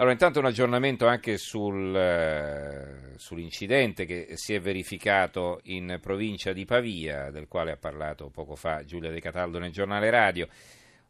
Allora, intanto un aggiornamento anche sul, eh, sull'incidente che si è verificato in provincia di Pavia, del quale ha parlato poco fa Giulia De Cataldo nel giornale radio.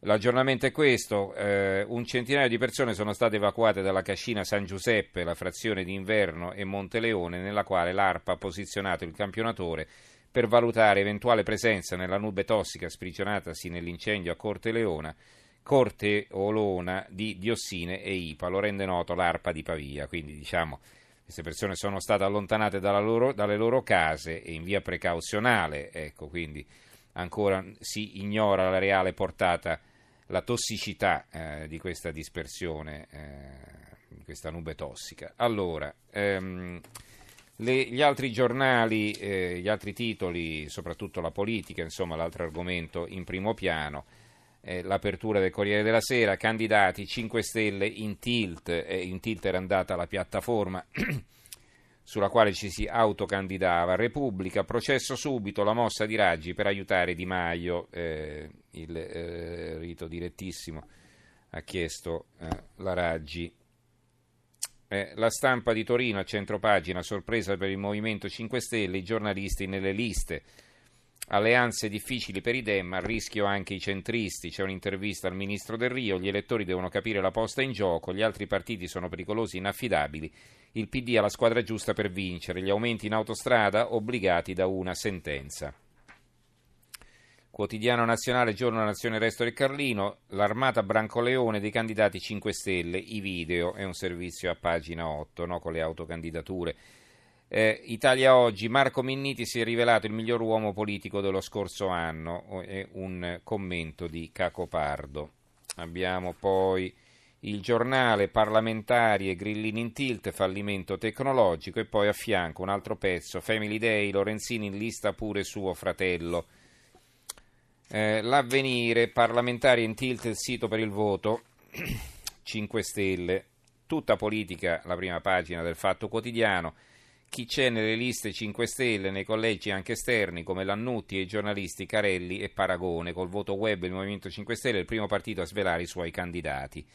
L'aggiornamento è questo, eh, un centinaio di persone sono state evacuate dalla cascina San Giuseppe, la frazione di Inverno e Monteleone, nella quale l'ARPA ha posizionato il campionatore per valutare eventuale presenza nella nube tossica sprigionatasi nell'incendio a Corte Leona Corte Olona di diossine e IPA, lo rende noto l'ARPA di Pavia, quindi diciamo queste persone sono state allontanate loro, dalle loro case e in via precauzionale, ecco, quindi ancora si ignora la reale portata, la tossicità eh, di questa dispersione, eh, questa nube tossica. Allora, ehm, le, gli altri giornali, eh, gli altri titoli, soprattutto la politica, insomma l'altro argomento in primo piano, eh, l'apertura del Corriere della Sera, candidati 5 Stelle in tilt, eh, in tilt era andata la piattaforma sulla quale ci si autocandidava, Repubblica, processo subito, la mossa di Raggi per aiutare Di Maio, eh, il eh, rito direttissimo ha chiesto eh, la Raggi. Eh, la stampa di Torino a centropagina, sorpresa per il Movimento 5 Stelle, i giornalisti nelle liste. Alleanze difficili per i Dem, a rischio anche i centristi. C'è un'intervista al ministro Del Rio, gli elettori devono capire la posta in gioco, gli altri partiti sono pericolosi e inaffidabili. Il PD ha la squadra giusta per vincere, gli aumenti in autostrada obbligati da una sentenza. Quotidiano nazionale, giorno Nazione Resto del Carlino, l'armata Brancoleone dei candidati 5 Stelle, i video, è un servizio a pagina 8 no, con le autocandidature. Eh, Italia Oggi, Marco Minniti si è rivelato il miglior uomo politico dello scorso anno, è un commento di Cacopardo. Abbiamo poi il giornale parlamentari e grillini in tilt, fallimento tecnologico e poi a fianco un altro pezzo, Family Day, Lorenzini in lista pure suo fratello. Eh, l'avvenire, parlamentari in tilt, il sito per il voto, 5 Stelle, tutta politica, la prima pagina del Fatto Quotidiano chi c'è nelle liste 5 Stelle, nei collegi anche esterni come Lannutti e i giornalisti Carelli e Paragone. Col voto web il Movimento 5 Stelle è il primo partito a svelare i suoi candidati.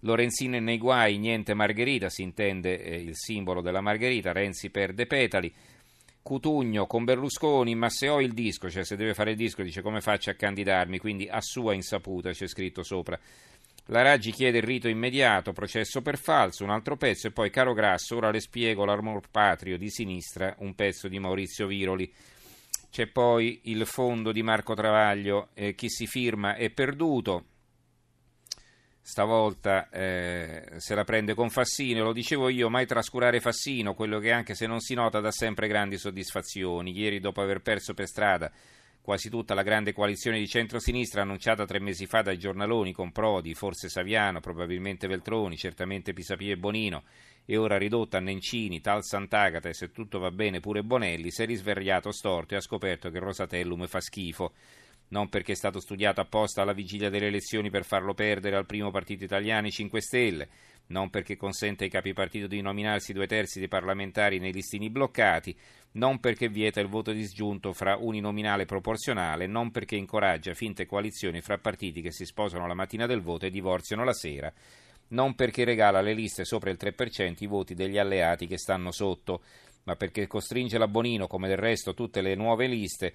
Lorenzino nei guai, niente Margherita, si intende eh, il simbolo della Margherita, Renzi perde petali. Cutugno con Berlusconi, ma se ho il disco, cioè se deve fare il disco, dice come faccio a candidarmi, quindi a sua insaputa c'è scritto sopra. La Raggi chiede il rito immediato, processo per falso, un altro pezzo e poi caro Grasso, ora le spiego l'amor patrio di sinistra, un pezzo di Maurizio Viroli. C'è poi il fondo di Marco Travaglio, eh, chi si firma è perduto. Stavolta eh, se la prende con Fassino, lo dicevo io, mai trascurare Fassino, quello che anche se non si nota dà sempre grandi soddisfazioni. Ieri dopo aver perso per strada quasi tutta la grande coalizione di centrosinistra annunciata tre mesi fa dai giornaloni con Prodi, forse Saviano, probabilmente Veltroni, certamente Pisapia e Bonino e ora ridotta a Nencini, tal Sant'Agata e se tutto va bene pure Bonelli, si è risvegliato storto e ha scoperto che Rosatellum fa schifo. Non perché è stato studiato apposta alla vigilia delle elezioni per farlo perdere al primo partito italiano i 5 Stelle, non perché consente ai capi partito di nominarsi due terzi dei parlamentari nei listini bloccati, non perché vieta il voto disgiunto fra uninominale proporzionale, non perché incoraggia finte coalizioni fra partiti che si sposano la mattina del voto e divorziano la sera, non perché regala alle liste sopra il 3% i voti degli alleati che stanno sotto, ma perché costringe la Bonino, come del resto tutte le nuove liste,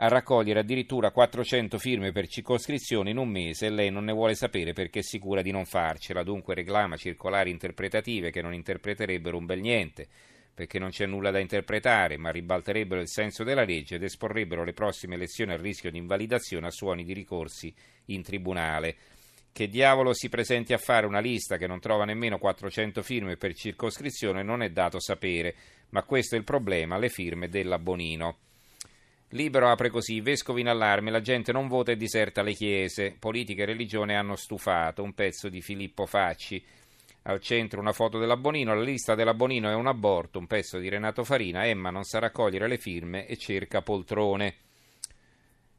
a raccogliere addirittura 400 firme per circoscrizione in un mese e lei non ne vuole sapere perché è sicura di non farcela, dunque reclama circolari interpretative che non interpreterebbero un bel niente, perché non c'è nulla da interpretare, ma ribalterebbero il senso della legge ed esporrebbero le prossime elezioni al rischio di invalidazione a suoni di ricorsi in tribunale. Che diavolo si presenti a fare una lista che non trova nemmeno 400 firme per circoscrizione non è dato sapere, ma questo è il problema, le firme della Bonino. Libero apre così, vescovi in allarme, la gente non vota e diserta le chiese, politica e religione hanno stufato, un pezzo di Filippo Facci, al centro una foto della Bonino, la lista della Bonino è un aborto, un pezzo di Renato Farina, Emma non sa raccogliere le firme e cerca poltrone.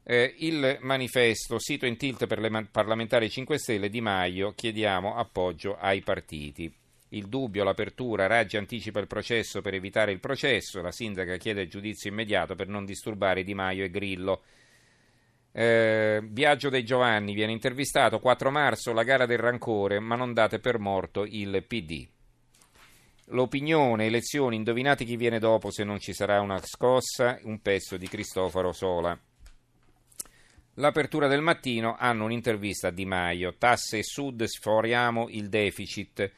Eh, il manifesto, sito in tilt per le parlamentari 5 Stelle Di Maio, chiediamo appoggio ai partiti il dubbio, l'apertura, Raggi anticipa il processo per evitare il processo, la sindaca chiede il giudizio immediato per non disturbare Di Maio e Grillo. Eh, Biagio dei Giovanni viene intervistato 4 marzo, la gara del rancore, ma non date per morto il PD. L'opinione, elezioni, indovinate chi viene dopo se non ci sarà una scossa, un pezzo di Cristoforo Sola. L'apertura del mattino hanno un'intervista a Di Maio, tasse sud sforiamo il deficit.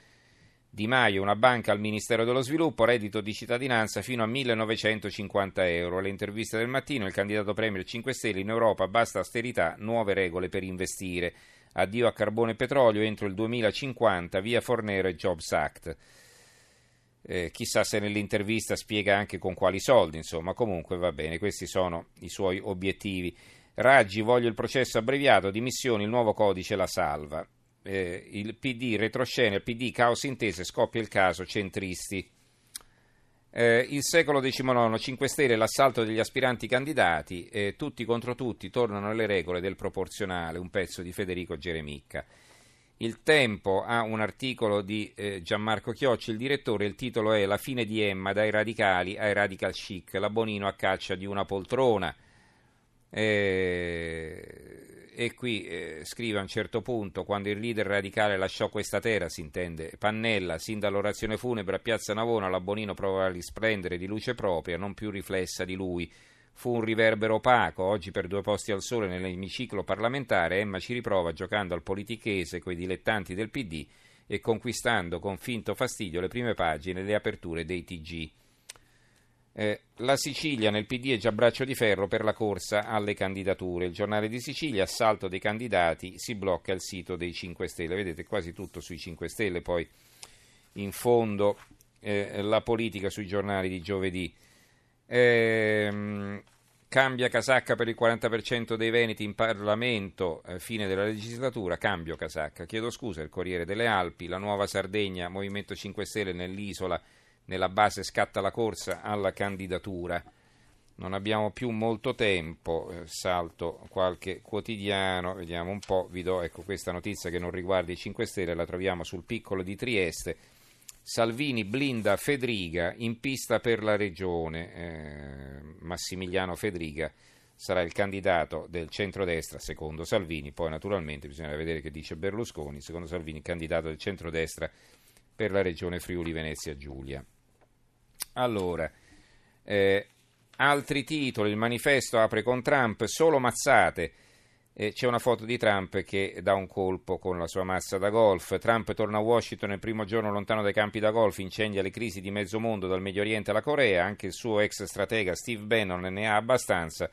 Di Maio, una banca al Ministero dello Sviluppo, reddito di cittadinanza fino a 1950 euro. Le interviste del mattino, il candidato Premier 5 Stelle in Europa, basta austerità, nuove regole per investire. Addio a carbone e petrolio entro il 2050, via Fornero e Jobs Act. Eh, chissà se nell'intervista spiega anche con quali soldi, insomma, comunque va bene, questi sono i suoi obiettivi. Raggi, voglio il processo abbreviato, dimissioni, il nuovo codice la salva eh, il PD retroscena, il PD caos intese, scoppia il caso centristi. Eh, il secolo XIX, 5 Stelle, l'assalto degli aspiranti candidati, eh, tutti contro tutti, tornano le regole del proporzionale, un pezzo di Federico Geremicca. Il Tempo ha un articolo di eh, Gianmarco Chiocci, il direttore, il titolo è La fine di Emma dai radicali ai radical chic, la Bonino a caccia di una poltrona. Eh, e qui eh, scrive a un certo punto, quando il leader radicale lasciò questa terra, si intende Pannella, sin dall'orazione funebre a Piazza Navona, la Bonino provava a risplendere di luce propria, non più riflessa di lui. Fu un riverbero opaco, oggi per due posti al sole nell'emiciclo parlamentare, Emma ci riprova giocando al politichese coi dilettanti del PD e conquistando con finto fastidio le prime pagine e le aperture dei TG. Eh, la Sicilia nel PD è già braccio di ferro per la corsa alle candidature. Il giornale di Sicilia, assalto dei candidati, si blocca il sito dei 5 Stelle. Vedete quasi tutto sui 5 Stelle, poi in fondo eh, la politica sui giornali di giovedì. Eh, cambia casacca per il 40% dei veneti in Parlamento, eh, fine della legislatura, cambio casacca. Chiedo scusa, il Corriere delle Alpi, la nuova Sardegna, Movimento 5 Stelle nell'isola nella base scatta la corsa alla candidatura. Non abbiamo più molto tempo, eh, salto qualche quotidiano, vediamo un po', vi do ecco, questa notizia che non riguarda i 5 Stelle, la troviamo sul piccolo di Trieste. Salvini blinda Fedriga in pista per la regione. Eh, Massimiliano Fedriga sarà il candidato del centrodestra secondo Salvini, poi naturalmente bisogna vedere che dice Berlusconi, secondo Salvini candidato del centrodestra per la regione Friuli Venezia Giulia. Allora, eh, altri titoli, il manifesto apre con Trump, solo mazzate. Eh, c'è una foto di Trump che dà un colpo con la sua mazza da golf. Trump torna a Washington il primo giorno lontano dai campi da golf, incendia le crisi di mezzo mondo dal Medio Oriente alla Corea. Anche il suo ex stratega Steve Bannon ne ha abbastanza.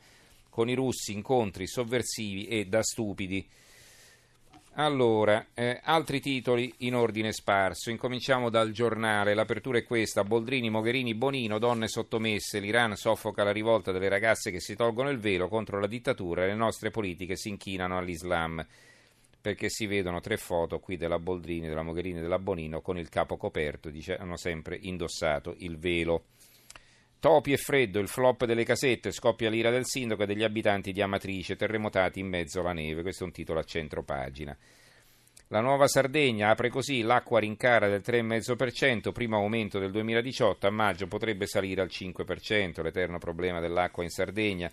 Con i russi incontri sovversivi e da stupidi. Allora, eh, altri titoli in ordine sparso. Incominciamo dal giornale. L'apertura è questa: Boldrini, Mogherini, Bonino, donne sottomesse. L'Iran soffoca la rivolta delle ragazze che si tolgono il velo contro la dittatura e le nostre politiche si inchinano all'Islam. Perché si vedono tre foto qui della Boldrini, della Mogherini e della Bonino con il capo coperto, dice, hanno sempre indossato il velo. Topi e freddo, il flop delle casette, scoppia l'ira del sindaco e degli abitanti di Amatrice, terremotati in mezzo alla neve. Questo è un titolo a centro pagina. La nuova Sardegna apre così, l'acqua rincara del 3,5%, primo aumento del 2018, a maggio potrebbe salire al 5%, l'eterno problema dell'acqua in Sardegna.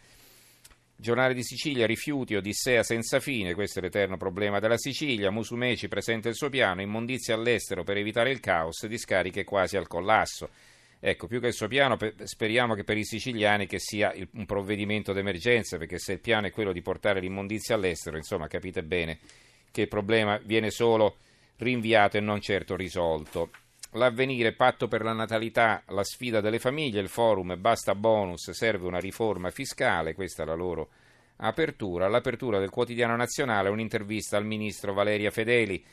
Giornale di Sicilia, rifiuti, odissea senza fine, questo è l'eterno problema della Sicilia. Musumeci presenta il suo piano, immondizie all'estero per evitare il caos, discariche quasi al collasso. Ecco, più che il suo piano, speriamo che per i siciliani che sia un provvedimento d'emergenza, perché se il piano è quello di portare l'immondizia all'estero, insomma, capite bene che il problema viene solo rinviato e non certo risolto. L'avvenire, patto per la natalità, la sfida delle famiglie, il forum, basta bonus, serve una riforma fiscale, questa è la loro apertura. L'apertura del quotidiano nazionale, un'intervista al ministro Valeria Fedeli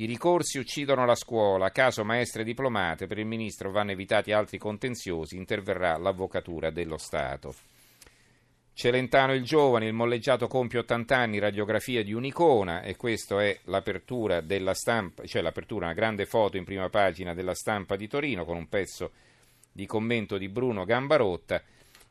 i ricorsi uccidono la scuola, caso maestre diplomate, per il ministro vanno evitati altri contenziosi, interverrà l'Avvocatura dello Stato. Celentano il giovane, il molleggiato compie 80 anni, radiografia di un'icona. E questa è l'apertura della stampa, cioè l'apertura, una grande foto in prima pagina della stampa di Torino con un pezzo di commento di Bruno Gambarotta.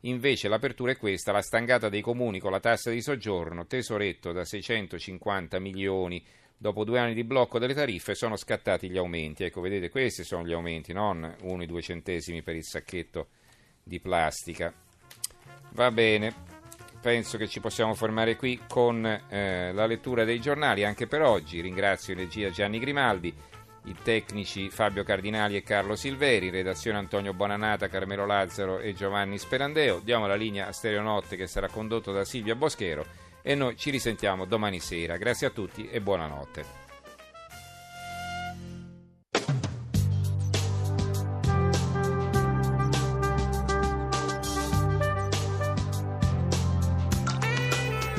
Invece l'apertura è questa, la stangata dei comuni con la tassa di soggiorno, tesoretto da 650 milioni dopo due anni di blocco delle tariffe sono scattati gli aumenti. Ecco, vedete, questi sono gli aumenti, non uno e due centesimi per il sacchetto di plastica. Va bene. penso che ci possiamo fermare qui con eh, la lettura dei giornali anche per oggi. Ringrazio in regia Gianni Grimaldi, i tecnici Fabio Cardinali e Carlo Silveri, redazione Antonio Bonanata, Carmelo Lazzaro e Giovanni Sperandeo. Diamo la linea a Stereonotte che sarà condotto da Silvia Boschero e noi ci risentiamo domani sera. Grazie a tutti e buonanotte.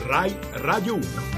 Rai Radio 1.